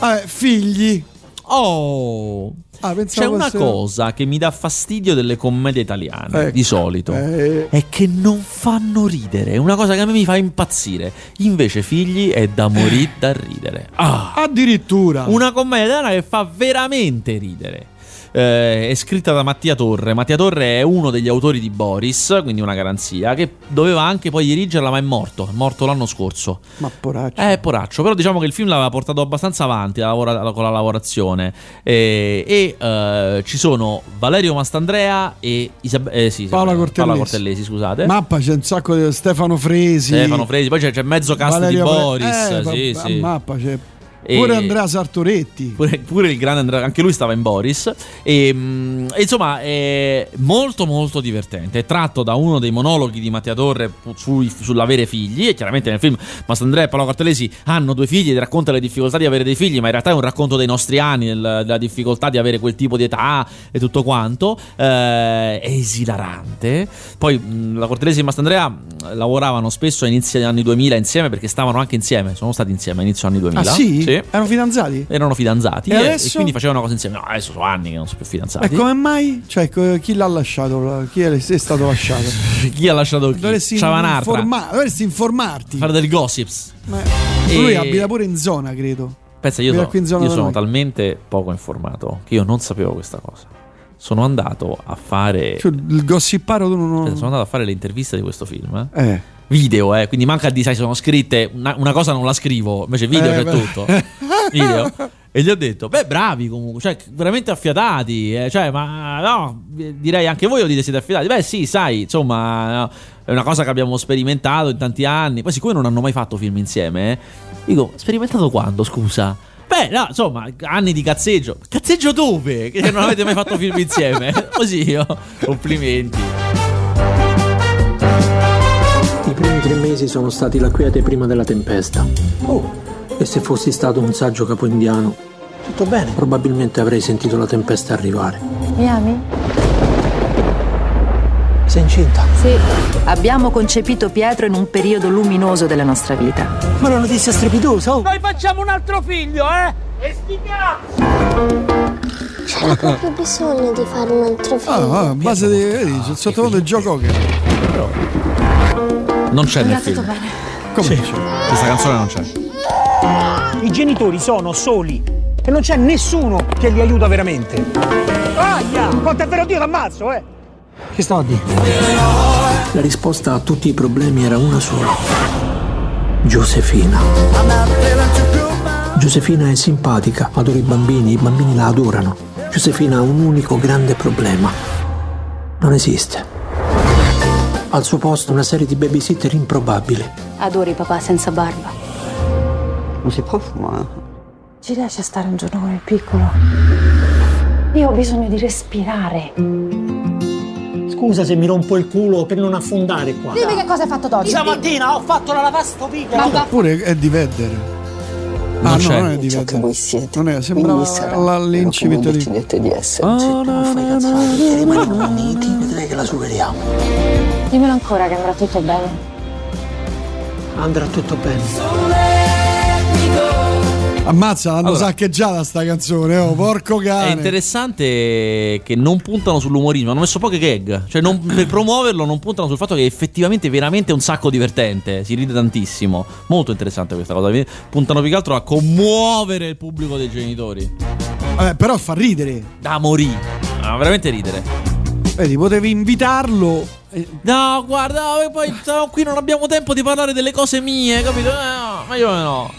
Ah, figli. Oh. Ah, C'è una fosse- cosa che mi dà fastidio delle commedie italiane, Ecco. di solito. Eh, È che non fanno ridere, è una cosa che a me mi fa impazzire. Invece, figli è da morire da ridere. Ah! addirittura. Una commedia italiana che fa veramente ridere. Eh, è scritta da Mattia Torre. Mattia Torre è uno degli autori di Boris, quindi una garanzia, che doveva anche poi dirigerla, ma è morto. È morto l'anno scorso. Ma poraccio. Eh, poraccio, però diciamo che il film l'aveva portato abbastanza avanti la lavora- con la lavorazione. Eh, e eh, ci sono Valerio Mastandrea e Isab- eh, sì, Paola Cortellesi. Cortellesi, scusate. Mappa c'è un sacco di Stefano Fresi. Stefano Fresi, poi c'è, c'è mezzo cast Valerio di Pre- Boris. Eh, sì, va- sì. Mappa c'è E- Pure Andrea Sartoretti. Pure, pure il grande Andrea, anche lui stava in Boris. E, mm, e insomma, è molto, molto divertente. È tratto da uno dei monologhi di Mattia Torre sui- sull'avere figli. E chiaramente nel film Mastandrea e Paolo Cortelesi hanno due figli ed racconta le difficoltà di avere dei figli. Ma in realtà è un racconto dei nostri anni, del- della difficoltà di avere quel tipo di età e tutto quanto. Eh, è esilarante. Poi mm, la Cortelesi e Mastandrea mm, lavoravano spesso a inizio degli anni 2000 insieme perché stavano anche insieme. Sono stati insieme a inizio anni 2000. Ah sì? Sì Erano fidanzati? erano fidanzati E e, adesso? e quindi facevano cose insieme. No, adesso sono anni che non sono più fidanzati. E come mai? Cioè, chi l'ha lasciato? Chi è è stato lasciato? Chi ha lasciato chi? Dovresti, informa- dovresti informarti. Fare del gossips. Ma- E- Lui abita pure in zona, credo. Pensa, io, so- io sono noi. talmente poco informato che io non sapevo questa cosa. Sono andato a fare. Cioè, il gossiparo tu non. Sono andato a fare le interviste di questo film. eh. Eh. Video, eh, quindi manca di, sai, sono scritte. Una, una cosa non la scrivo, invece video Eh, c'è beh. tutto. Video. E gli ho detto, beh, bravi comunque, cioè, veramente affiatati. eh, cioè, ma no, direi anche voi lo dite siete affiatati. Beh, sì, sai, insomma, no, è una cosa che abbiamo sperimentato in tanti anni. Poi, siccome non hanno mai fatto film insieme, eh, dico, sperimentato quando, scusa? Beh, no, insomma, anni di cazzeggio. Cazzeggio dove? Che non avete mai fatto film insieme? Così io. Complimenti. Tre mesi sono stati la quiete prima della tempesta. Oh, e se fossi stato un saggio capo indiano, Tutto bene? probabilmente avrei sentito la tempesta arrivare. Mi ami? Sei incinta? Sì. Abbiamo concepito Pietro in un periodo luminoso della nostra vita. Ma una notizia strepitosa, oh! Noi facciamo un altro figlio, eh? C'era proprio bisogno di fare un altro film. Ah, ah, a base di. Vedi, sottofondo il gioco che. Non c'è nel film. Come Sì. Questa canzone non c'è. I genitori sono soli e non c'è nessuno che li aiuta veramente. Aia! Quanto è vero Dio t'ammazzo, eh! Che stavo a dire? La risposta a tutti i problemi era una sola. Giosefina. Giosefina è simpatica, adora i bambini, i bambini la adorano. Giosefina ha un unico grande problema. Non esiste. Al suo posto una serie di babysitter improbabili. Adori papà senza barba. Non si può fumare. Ci riesci a stare un giorno con il piccolo? Io ho bisogno di respirare. Scusa se mi rompo il culo per non affondare qua. Dimmi che cosa hai fatto d'oggi. Stamattina ho fatto la lavastoviglie. Pure è di Ah, Non no, c'è. non è di Ciò che voi siete. Non è, sembrava Quindi sarà la- quello l'incipit di- decidete di essere. Se tu non fai cazzate, rimaniamo uniti, vedrai che la superiamo. Dimmelo ancora che andrà tutto bene. Andrà tutto bene. Ammazza, l'hanno Allora. saccheggiata sta canzone, oh, porco È cane. interessante che non puntano sull'umorismo, hanno messo poche gag. Cioè, non- per promuoverlo, non puntano sul fatto che effettivamente veramente è un sacco divertente. Si ride tantissimo. Molto interessante questa cosa. Puntano più che altro a commuovere il pubblico dei genitori. Vabbè, però fa ridere. Da morì. Ah, veramente ridere. Vedi, potevi invitarlo. eh, No, guarda, no, poi qui non abbiamo tempo di parlare delle cose mie, capito? Eh, no, ma io no.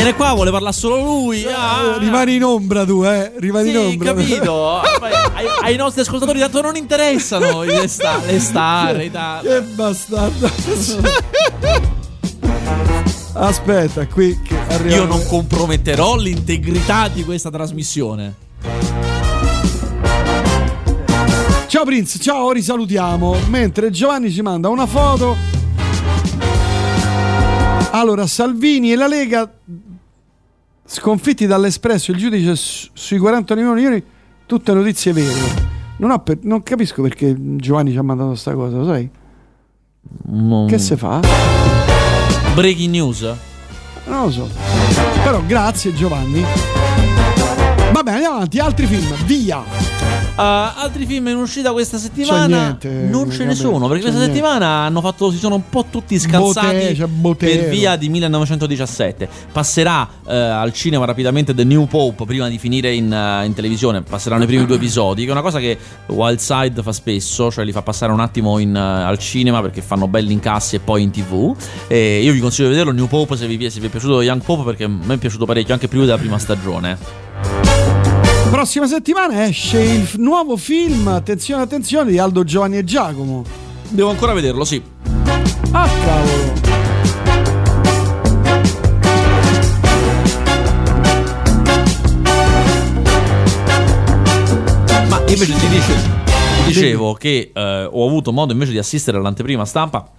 Viene qua, vuole parlare solo lui. Ah, eh, rimani in ombra tu, eh. Rimani in Sì, ombra. capito? Poi ai, ai nostri ascoltatori tanto non interessano le, sta- le star. ta- che bastardo. Aspetta, qui che arriva. Io non comprometterò l'integrità di questa trasmissione. Ciao Prince, ciao, risalutiamo. Mentre Giovanni ci manda una foto. Allora, Salvini e la Lega sconfitti dall'Espresso, il giudice su- sui 40 milioni, tutte notizie vere. Non, ho per- non capisco perché Giovanni ci ha mandato sta cosa, lo sai? Non- Che se fa? Breaking news. Non lo so. Però grazie Giovanni. Vabbè, andiamo avanti, altri film, via. Uh, altri film in uscita questa settimana? niente, non ce ne sono perché questa niente. settimana hanno fatto si sono un po' tutti scansati Bote- c'è Botero. per via di 1917 passerà eh, al cinema rapidamente The New Pope prima di finire in, eh, in televisione. Passeranno i primi due episodi che è una cosa che Wildside fa spesso cioè li fa passare un attimo in, eh, al cinema perché fanno belli incassi e poi in tv. E io vi consiglio di vederlo New Pope se vi, se vi è piaciuto Young Pope perché a me è piaciuto parecchio anche più della prima stagione Prossima settimana esce il nuovo film, attenzione, attenzione, di Aldo Giovanni e Giacomo. Devo ancora vederlo, sì. Ah, cavolo. Ma invece ti dice, ti dicevo che eh, ho avuto modo invece di assistere all'anteprima stampa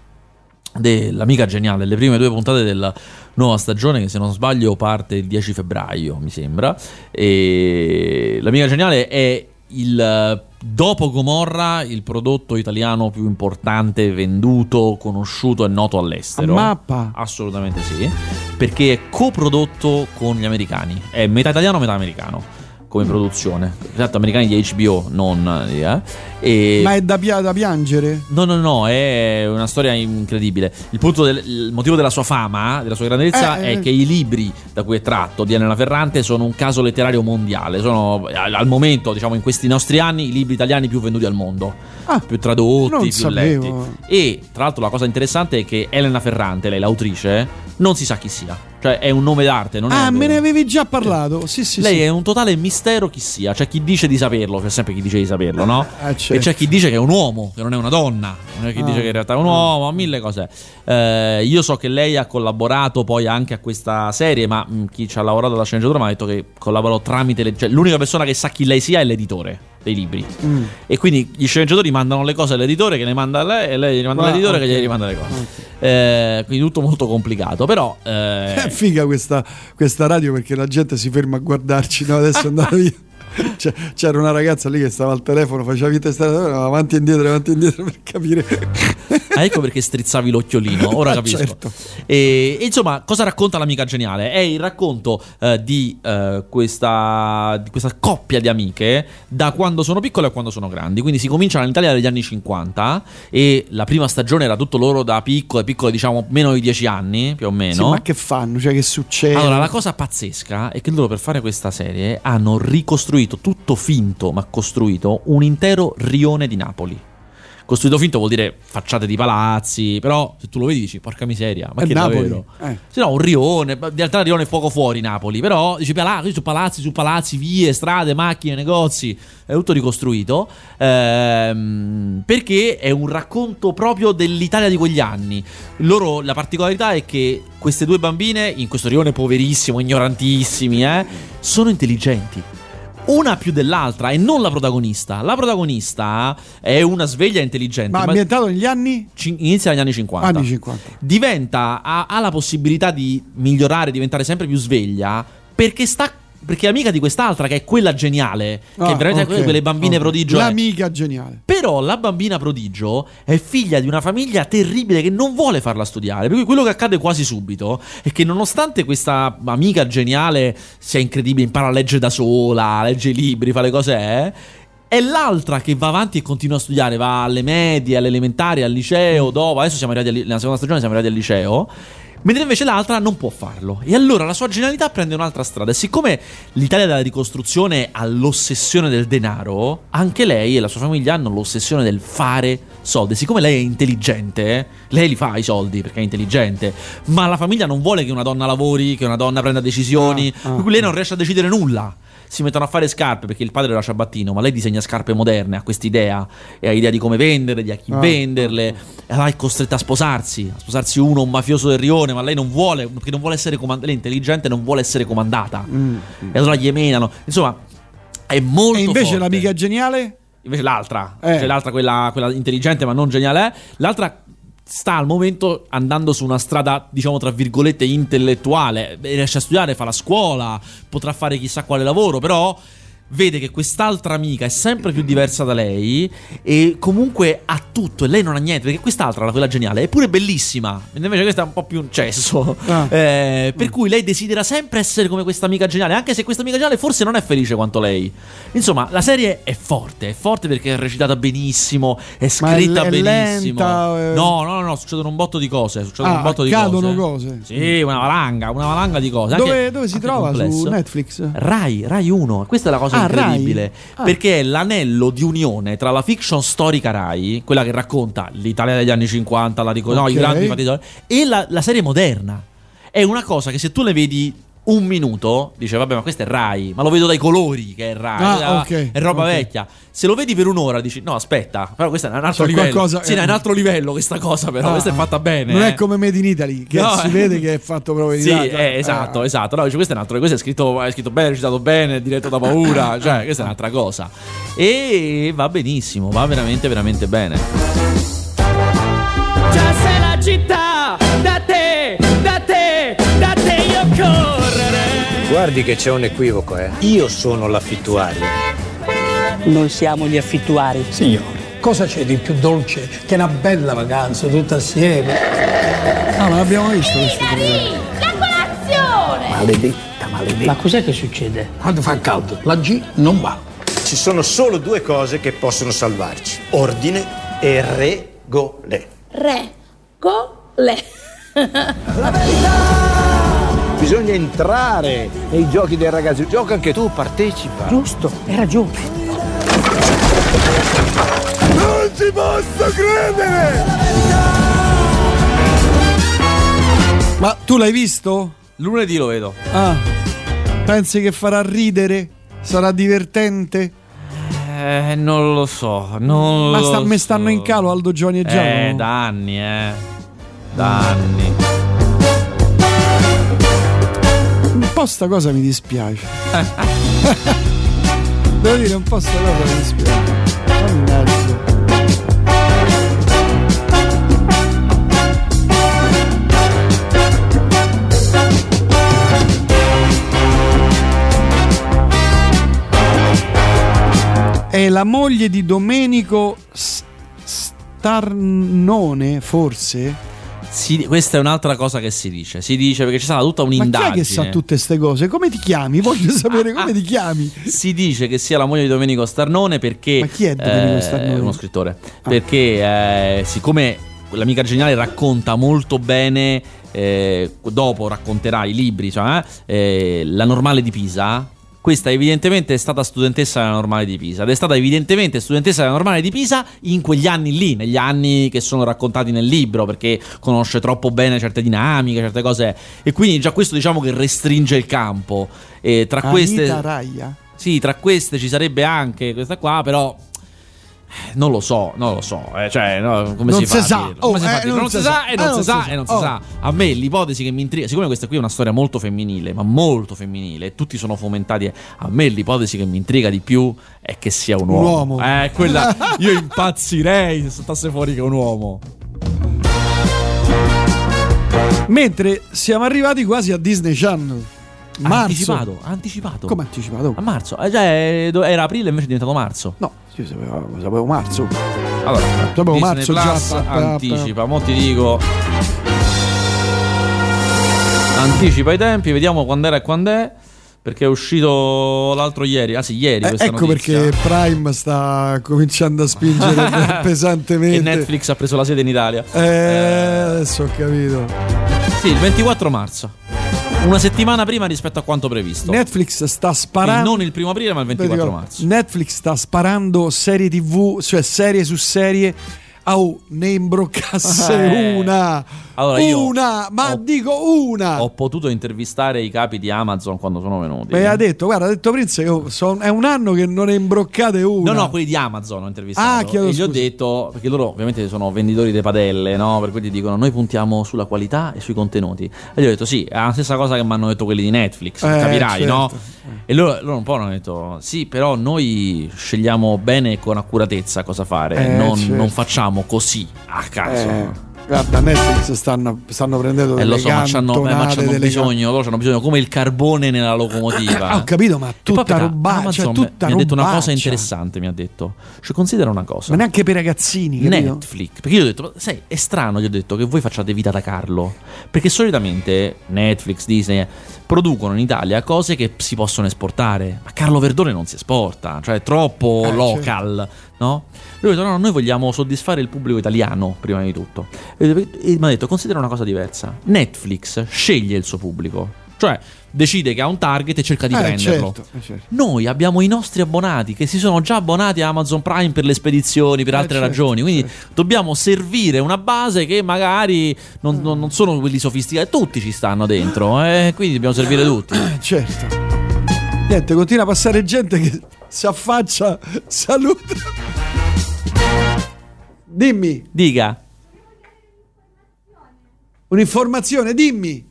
dell'amica geniale, le prime due puntate della nuova stagione che se non sbaglio parte il 10 febbraio, mi sembra. E l'amica geniale è il dopo Gomorra il prodotto italiano più importante, venduto, conosciuto e noto all'estero. A mappa. Assolutamente sì, perché è coprodotto con gli americani, è metà italiano, metà americano come produzione. Esatto, americani di HBO, non eh. E Ma è da, da piangere? No, no, no, è una storia incredibile. Il, punto del, il motivo della sua fama, della sua grandezza, Eh, eh. è che i libri da cui è tratto di Elena Ferrante sono un caso letterario mondiale. Sono al, momento, diciamo, in questi nostri anni, i libri italiani più venduti al mondo. Ah, più tradotti, più sapevo. letti. E tra l'altro la cosa interessante è che Elena Ferrante, lei l'autrice, non si sa chi sia. Cioè è un nome d'arte, non è Ah, un me ne avevi già parlato. Sì, sì, lei sì. è un totale mistero chi sia. C'è chi dice di saperlo, c'è sempre chi dice di saperlo, no? Eh, certo. E c'è chi dice che è un uomo, che non è una donna. Non è chi Ah. dice che in realtà è un uomo, mille cose. Eh, io so che lei ha collaborato poi anche a questa serie, ma mh, chi ci ha lavorato alla sceneggiatura mi ha detto che collaborò tramite. le- cioè, l'unica persona che sa chi lei sia è l'editore dei libri. Mm. E quindi gli sceneggiatori mandano le cose all'editore che le manda a lei e lei gli manda Ah, all'editore ok. che gli rimanda le cose. Eh, quindi tutto molto complicato. Però. eh, È figa questa, questa radio perché la gente si ferma a guardarci. No, adesso è andata via. C'era una ragazza lì che stava al telefono, faceva vita e stava avanti e indietro, avanti e indietro per capire. Ah, ecco perché strizzavi l'occhiolino, ora Ah, capisco. certo. E, e insomma, cosa racconta l'amica geniale? È il racconto eh, di, eh, questa, di questa coppia di amiche da quando sono piccole a quando sono grandi. Quindi si comincia all'Italia degli anni 50 e la prima stagione era tutto loro da piccole, piccole diciamo meno di 10 anni più o meno. Sì, ma che fanno? Cioè, che succede? Allora, la cosa pazzesca è che loro per fare questa serie hanno ricostruito, tutto finto ma costruito, un intero rione di Napoli. Costruito finto vuol dire facciate di palazzi, però se tu lo vedi dici porca miseria, ma È che Napoli. davvero? Eh. Se no, un rione, in realtà il rione è poco fuori Napoli, però dici palazzi su palazzi su palazzi, vie, strade, macchine, negozi, è tutto ricostruito, ehm, perché è un racconto proprio dell'Italia di quegli anni. Loro, la particolarità è che queste due bambine, in questo rione poverissimo, ignorantissimi, eh, sono intelligenti. Una più dell'altra e non la protagonista. La protagonista è una sveglia intelligente. Ma ma- ambientato negli anni? cin- inizia negli anni 50 Anni 50. diventa ha, ha la possibilità di migliorare, diventare sempre più sveglia perché sta perché è amica di quest'altra che è quella geniale, che Ah, è veramente ok, quelle bambine ok. prodigio. è. L'amica geniale. Però la bambina prodigio è figlia di una famiglia terribile che non vuole farla studiare. Per cui quello che accade quasi subito è che nonostante questa amica geniale sia incredibile, impara a leggere da sola, legge i libri, fa le cose, eh, è l'altra che va avanti e continua a studiare, va alle medie, alle elementari, al liceo, dopo, adesso siamo arrivati al- nella seconda stagione siamo arrivati al liceo. Mentre invece l'altra non può farlo. E allora la sua genialità prende un'altra strada. E siccome l'Italia della ricostruzione ha l'ossessione del denaro, anche lei e la sua famiglia hanno l'ossessione del fare soldi. Siccome lei è intelligente, lei li fa i soldi perché è intelligente. Ma la famiglia non vuole che una donna lavori, che una donna prenda decisioni. Ah, ah, lei non riesce a decidere nulla. Si mettono a fare scarpe perché il padre era ciabattino, ma lei disegna scarpe moderne, ha quest'idea e ha idea di come venderle, di a chi Ah, venderle. E allora è costretta a sposarsi, a sposarsi uno, un mafioso del rione, ma lei non vuole, perché non vuole essere comandata. Lei è intelligente, non vuole essere comandata. Mm. E allora gli menano. Insomma, è molto E invece forte. l'amica geniale? Invece l'altra, Eh. cioè l'altra quella, quella intelligente ma non geniale è, l'altra sta al momento andando su una strada, diciamo tra virgolette, intellettuale, riesce a studiare, fa la scuola, potrà fare chissà quale lavoro, però vede che quest'altra amica è sempre più diversa da lei e comunque ha tutto e lei non ha niente, perché quest'altra, la quella geniale, è pure bellissima, mentre invece questa è un po' più un cesso. Ah. Eh, per cui lei desidera sempre essere come questa amica geniale, anche se questa amica geniale forse non è felice quanto lei. Insomma, la serie è forte, è forte perché è recitata benissimo, è Ma è scritta l- è benissimo. lenta, eh? No, no, no, no, succedono un botto di cose, succedono Ah, un botto di cose. cose. Sì, una valanga, una valanga di cose. Dove, anche- dove si trova? Su complesso. Netflix? Rai, Rai 1, questa è la cosa incredibile. Rai? Ah. Perché è l'anello di unione tra la fiction storica Rai, quella che racconta l'Italia degli anni 50, la ric- no, i grandi fatti e la, la serie moderna. È una cosa che se tu le vedi un minuto, dice vabbè ma questo è Rai, ma lo vedo dai colori che è Rai, Ah, Ah, ok, è roba ok. vecchia. Se lo vedi per un'ora dici no aspetta, però questo è un altro C'è livello. qualcosa- sì, è un altro livello questa cosa però, Ah, questa è fatta bene. Non eh. è come Made in Italy, che No, si eh. vede che è fatto proprio in Sì, Italia. eh, esatto, Eh. esatto. No, dice, questo è un altro, questo è scritto, è scritto bene, è recitato bene, è diretto da paura, cioè questa è un'altra cosa. E va benissimo, va veramente, veramente bene. Già sei la città, Guardi che c'è un equivoco, eh. Io sono l'affittuario. Noi siamo gli affittuari. Signore, cosa c'è di più dolce che una bella vacanza tutta assieme? Ah, ma l'abbiamo visto questo programma. La colazione! Maledetta, maledetta. Ma cos'è che succede? Quando fa caldo, la G non va. Ci sono solo due cose che possono salvarci: ordine e regole. Re, go, le. Bisogna entrare nei giochi dei ragazzi. Gioca anche tu, partecipa. Giusto, hai ragione. Non ci posso credere! Ma tu l'hai visto? Lunedì lo vedo. Ah, pensi che farà ridere? Sarà divertente? Eh, non lo so. Non Ma lo sta- me so. stanno in calo Aldo Giovanni e Giacomo? Eh, da anni, eh. Da anni. Un po' sta cosa mi dispiace. Devo dire, un po' sta cosa mi dispiace. Mannaggia. È la moglie di Domenico Starnone, forse? Si- questa è un'altra cosa che si dice. Si dice perché c'è stata tutta Ma chi un'indagine. è che sa tutte queste cose? Come ti chiami? Voglio sapere come ti chiami. Si dice che sia la moglie di Domenico Starnone perché. Ma chi è Domenico eh, Starnone? Uno scrittore. Perché, eh, siccome l'amica geniale racconta molto bene, eh, dopo racconterà i libri, cioè, eh, la normale di Pisa. Questa evidentemente è stata studentessa della normale di Pisa ed è stata evidentemente studentessa della normale di Pisa in quegli anni lì, negli anni che sono raccontati nel libro, perché conosce troppo bene certe dinamiche, certe cose e quindi già questo diciamo che restringe il campo. E tra queste Anita Raia? sì, tra queste ci sarebbe anche questa qua, però. Non lo so, non lo so, eh, cioè, no, come Non si fa si sa. Oh, si eh, non, si sa, e non, si sa, e non si Oh. sa. A me l'ipotesi che mi intriga, siccome questa qui è una storia molto femminile, ma molto femminile, tutti sono fomentati, a me l'ipotesi che mi intriga di più è che sia un uomo. uomo. Eh, quella, io impazzirei se saltasse fuori che un uomo. Mentre siamo arrivati quasi a Disney Channel. Marzo. Anticipato, anticipato. Come anticipato? A marzo, eh, già do- era aprile invece è diventato marzo. No, io sapevo, sapevo marzo. Allora, Sapevo marzo già. Plus anticipa, mo ti dico. Anticipa i tempi, vediamo quando era e quando è. Perché è uscito l'altro ieri. Ah sì, ieri. Eh, ecco notizia. perché Prime sta cominciando a spingere pesantemente. E Netflix ha preso la sede in Italia. Eh, adesso ho capito. Sì, il 24 marzo. Una settimana prima rispetto a quanto previsto. Netflix sta sparando. non il primo aprile, ma il 24 Dico, marzo. Netflix sta sparando serie TV, cioè serie su serie. Oh, ne imbroccasse Eh. una. Allora, una, ma ho- dico una. Ho potuto intervistare i capi di Amazon quando sono venuti. Mi ha detto, guarda, ha detto Prince, io son- è un anno che non ne imbroccate una. No, no, quelli di Amazon ho intervistato. Ah, chiedo e gli ho detto, perché loro ovviamente sono venditori di padelle, no? Per cui ti dicono, noi puntiamo sulla qualità e sui contenuti. E gli ho detto, sì, è la stessa cosa che mi hanno detto quelli di Netflix, Eh, capirai, certo. no? E loro, loro un po' hanno detto, sì, però noi scegliamo bene e con accuratezza cosa fare, Eh, non, certo. non facciamo così a caso. Eh, guarda, Netflix stanno, stanno prendendo E delle lo so, ma c'hanno, eh, ma c'hanno bisogno, loro c'hanno bisogno come il carbone nella locomotiva. Ho capito, ma poi tutta aspetta, roba, Amazon cioè mi- tutta mi ha detto una cosa robaccia. interessante, mi ha detto. Cioè, considera una cosa. Ma neanche per ragazzini, capito? Netflix, perché io ho detto, sai, è strano, gli ho detto che voi facciate vita da Carlo, perché solitamente Netflix, Disney producono in Italia cose che si possono esportare, ma Carlo Verdone non si esporta, cioè è troppo Eh, local, no? Lui ha detto, no, noi vogliamo soddisfare il pubblico italiano, prima di tutto. E, mi ha detto, considera una cosa diversa, Netflix sceglie il suo pubblico, Cioè, decide che ha un target e cerca di Eh, prenderlo. certo, eh, certo. Noi abbiamo i nostri abbonati che si sono già abbonati a Amazon Prime per le spedizioni, per altre certo, ragioni. Quindi dobbiamo servire una base che magari non, non- non sono quelli sofisticati. Tutti ci stanno dentro, eh, quindi dobbiamo servire tutti. Certo. Niente, continua a passare gente che si affaccia, saluta. Dimmi, Dica. un'informazione, dimmi.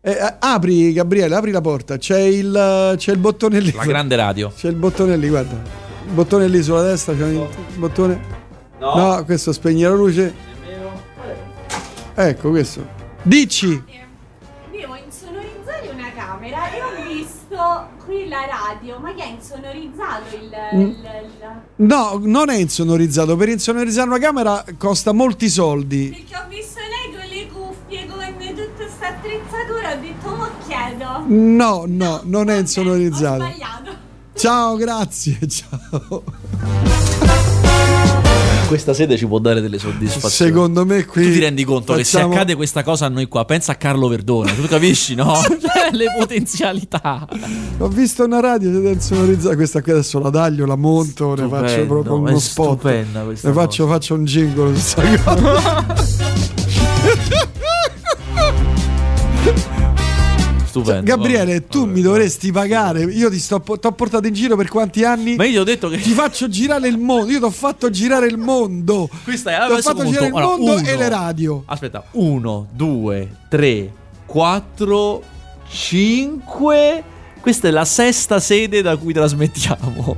Eh, eh, apri, Gabriele, apri la porta. C'è il, c'è il bottone lì. La grande radio. C'è il bottone lì, guarda. Il bottone lì sulla destra. C'è il bottone. No. questo spegne la luce. Ecco questo. Dici. La radio, ma che ha insonorizzato il... Mm. il- il- No, non è insonorizzato. Per insonorizzare una camera costa molti soldi. Perché ho visto lei con le cuffie, con tutta questa attrezzatura, ho detto, mo chiedo. No, no, non è Ho insonorizzato. sbagliato. Ciao, grazie. Ciao. Questa sede ci può dare delle soddisfazioni. Secondo me qui. Tu ti rendi conto che se facciamo- accade questa cosa a noi qua, pensa a Carlo Verdone, tu capisci, no? Cioè, le potenzialità. Ho visto una radio che è insonorizzata. Questa qui adesso la taglio, la monto, ne faccio Stupendo, proprio uno spot. stupenda questa Ne faccio, faccio un jingle su sta cosa. Stupendo. Gabriele, tu mi dovresti pagare. Io ti sto ti ho portato in giro per quanti anni? Ma io ti ho detto che Ti faccio girare il mondo. Io ti ho fatto girare il mondo. Questa è Ti ho adesso fatto conto. girare il Allora, mondo uno. e le radio. Aspetta, 1, 2, 3, 4, 5. Questa è la sesta sede da cui trasmettiamo.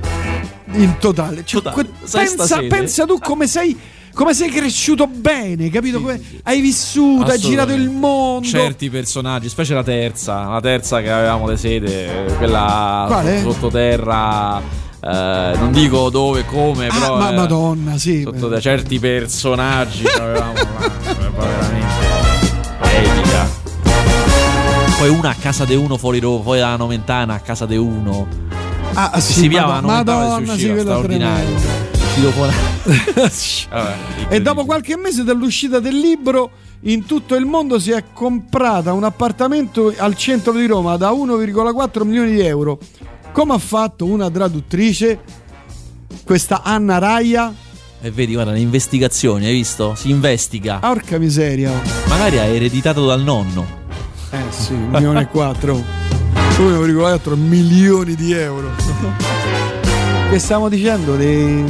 In totale. Cioè, Totale. pensa, pensa tu come sei. Come sei cresciuto bene, capito? Come hai vissuto, hai girato il mondo. Certi personaggi, specie la terza, la terza che avevamo le sede, quella Quale? sottoterra. eh, non dico dove come, Ah, però. ma eh, madonna, sì. sottoterra, certi personaggi che avevamo là, roba veramente epica. Poi una a casa de uno fuori Roma, poi la Nomentana a casa de uno. Ah, Che sì, si Madonna, Nomentana si Madonna, sì, usciva, quella straordinario. tremenda. Vabbè, E dopo qualche mese dall'uscita del libro, in tutto il mondo si è comprata un appartamento al centro di Roma da 1,4 milioni di euro. Come ha fatto una traduttrice, questa Anna Raia? E vedi, guarda, le investigazioni, hai visto? Si investiga. Porca miseria. Magari ha ereditato dal nonno. Eh sì, un milione e quattro. 1,4 milioni di euro. Che stiamo dicendo? Di...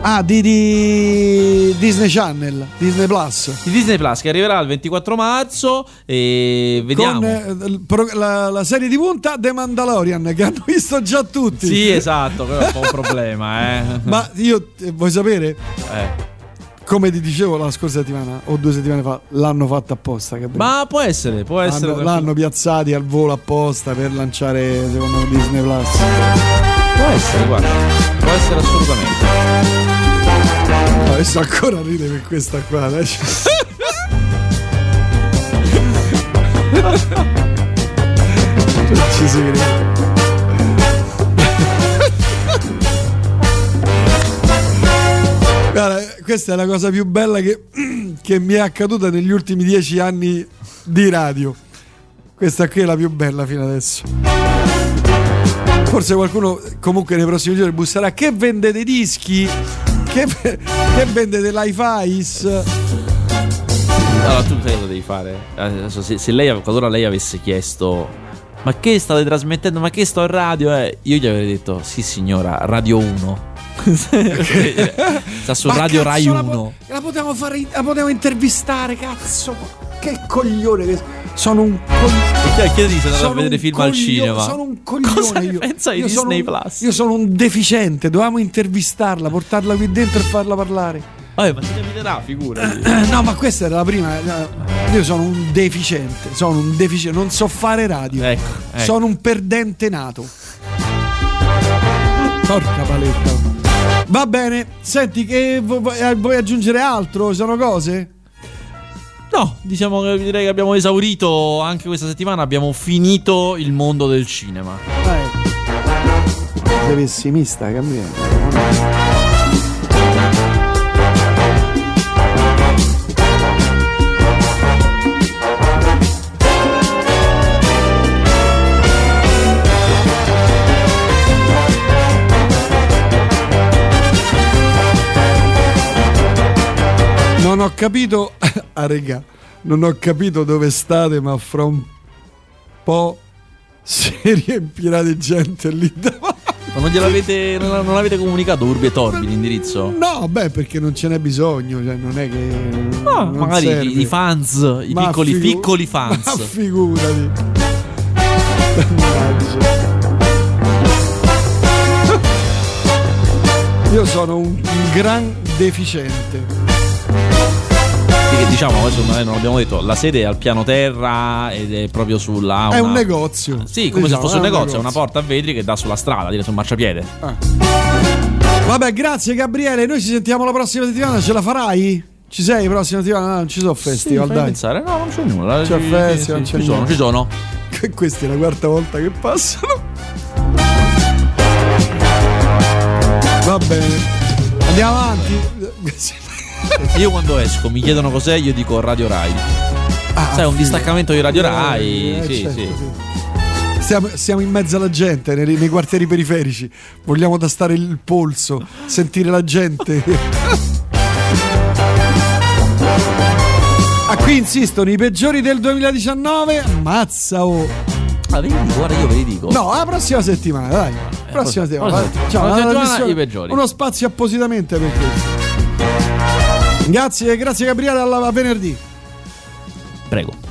Ah, di, di Disney Channel, Disney Plus. Di Disney Plus che arriverà il 24 marzo e vediamo. Con eh, la, la serie di punta The Mandalorian che hanno visto già tutti. Sì, esatto, quello è un po' un problema, eh. Ma io eh, vuoi sapere? Eh. Come ti dicevo la scorsa settimana o due settimane fa, l'hanno fatta apposta. Gabriele. Ma può essere, può essere. L'hanno, l'hanno piazzati al volo apposta per lanciare secondo me Disney Plus. Può essere, guarda. Può essere assolutamente. Adesso ancora ride per questa qua. dai. Non ci. Guarda, questa è la cosa più bella che, che mi è accaduta negli ultimi dieci anni di radio. Questa qui è la più bella fino adesso. Forse qualcuno comunque nei prossimi giorni busserà. Che vende dei dischi? Che, che vende dell'iFi? Allora, tu sai cosa devi fare? Adesso, se, se lei, qualora lei avesse chiesto. Ma che state trasmettendo? Ma che sto in radio? Eh? Io gli avrei detto: Sì, signora, Radio 1. Sta su Ma Radio cazzo, Rai la 1. po- La potevamo fare, la potevamo intervistare, cazzo. Che coglione che sono un coglione. Cioè, chiedi se andate a vedere film al coglione, cinema. Sono un coglione Cosa io. pensa di Disney un- Plus? Io sono un deficiente, dovevamo intervistarla, portarla qui dentro e farla parlare. Vabbè, ma ti capiterà, figurati. No, ma questa era la prima. eh, Io sono un deficiente, sono un deficiente, non so fare radio. Ecco, ecco. Sono un perdente nato. Porca paletta. Va bene, senti che eh, vuoi aggiungere altro? Sono cose? No, diciamo che direi che abbiamo esaurito anche questa settimana. Abbiamo finito il mondo del cinema. Sei pessimista, Gabriele. ho capito. ah, regà, non ho capito dove state, ma fra un po' si riempirà di gente lì davanti. Ma non gliel'avete. Non, non avete comunicato Urbi e Torbi l'indirizzo? No, beh, perché non ce n'è bisogno, cioè non è che. Ah, non magari i, i fans, i Ma piccoli, figu- piccoli fans. Ma figurati. Io sono un gran deficiente. Sì, che diciamo, adesso non non abbiamo detto, la sede è al piano terra ed è proprio sulla. È una- un negozio. Sì, come Diciamo, se fosse un è negozio, è una porta a vetri che dà sulla strada, dire sul marciapiede. Vabbè, grazie Gabriele. Noi ci sentiamo la prossima settimana. Ce la farai? Ci sei la prossima settimana? No, non ci sono festival, fammi dai. pensare. No, non c'è nulla. C'è Ci- festival, sì, c'è ci sono, ci sono. Questa è la quarta volta che passano. Va bene. Andiamo avanti. Io quando esco mi chiedono cos'è, io dico Radio Rai. Sai, un distaccamento di Radio Rai. Eh, sì, certo, sì. Stiamo, siamo in mezzo alla gente, nei, nei quartieri periferici. Vogliamo tastare il polso, sentire la gente. Ah, qui insistono i peggiori del 2019. Ammazza oh. Ah, ve li dico, guarda, io ve li dico. No, la prossima settimana, dai. Prossima cosa- settimana. vai. Ciao, prossima settimana i peggiori. Uno spazio appositamente per questo. Grazie, grazie Gabriele, alla a venerdì. Prego.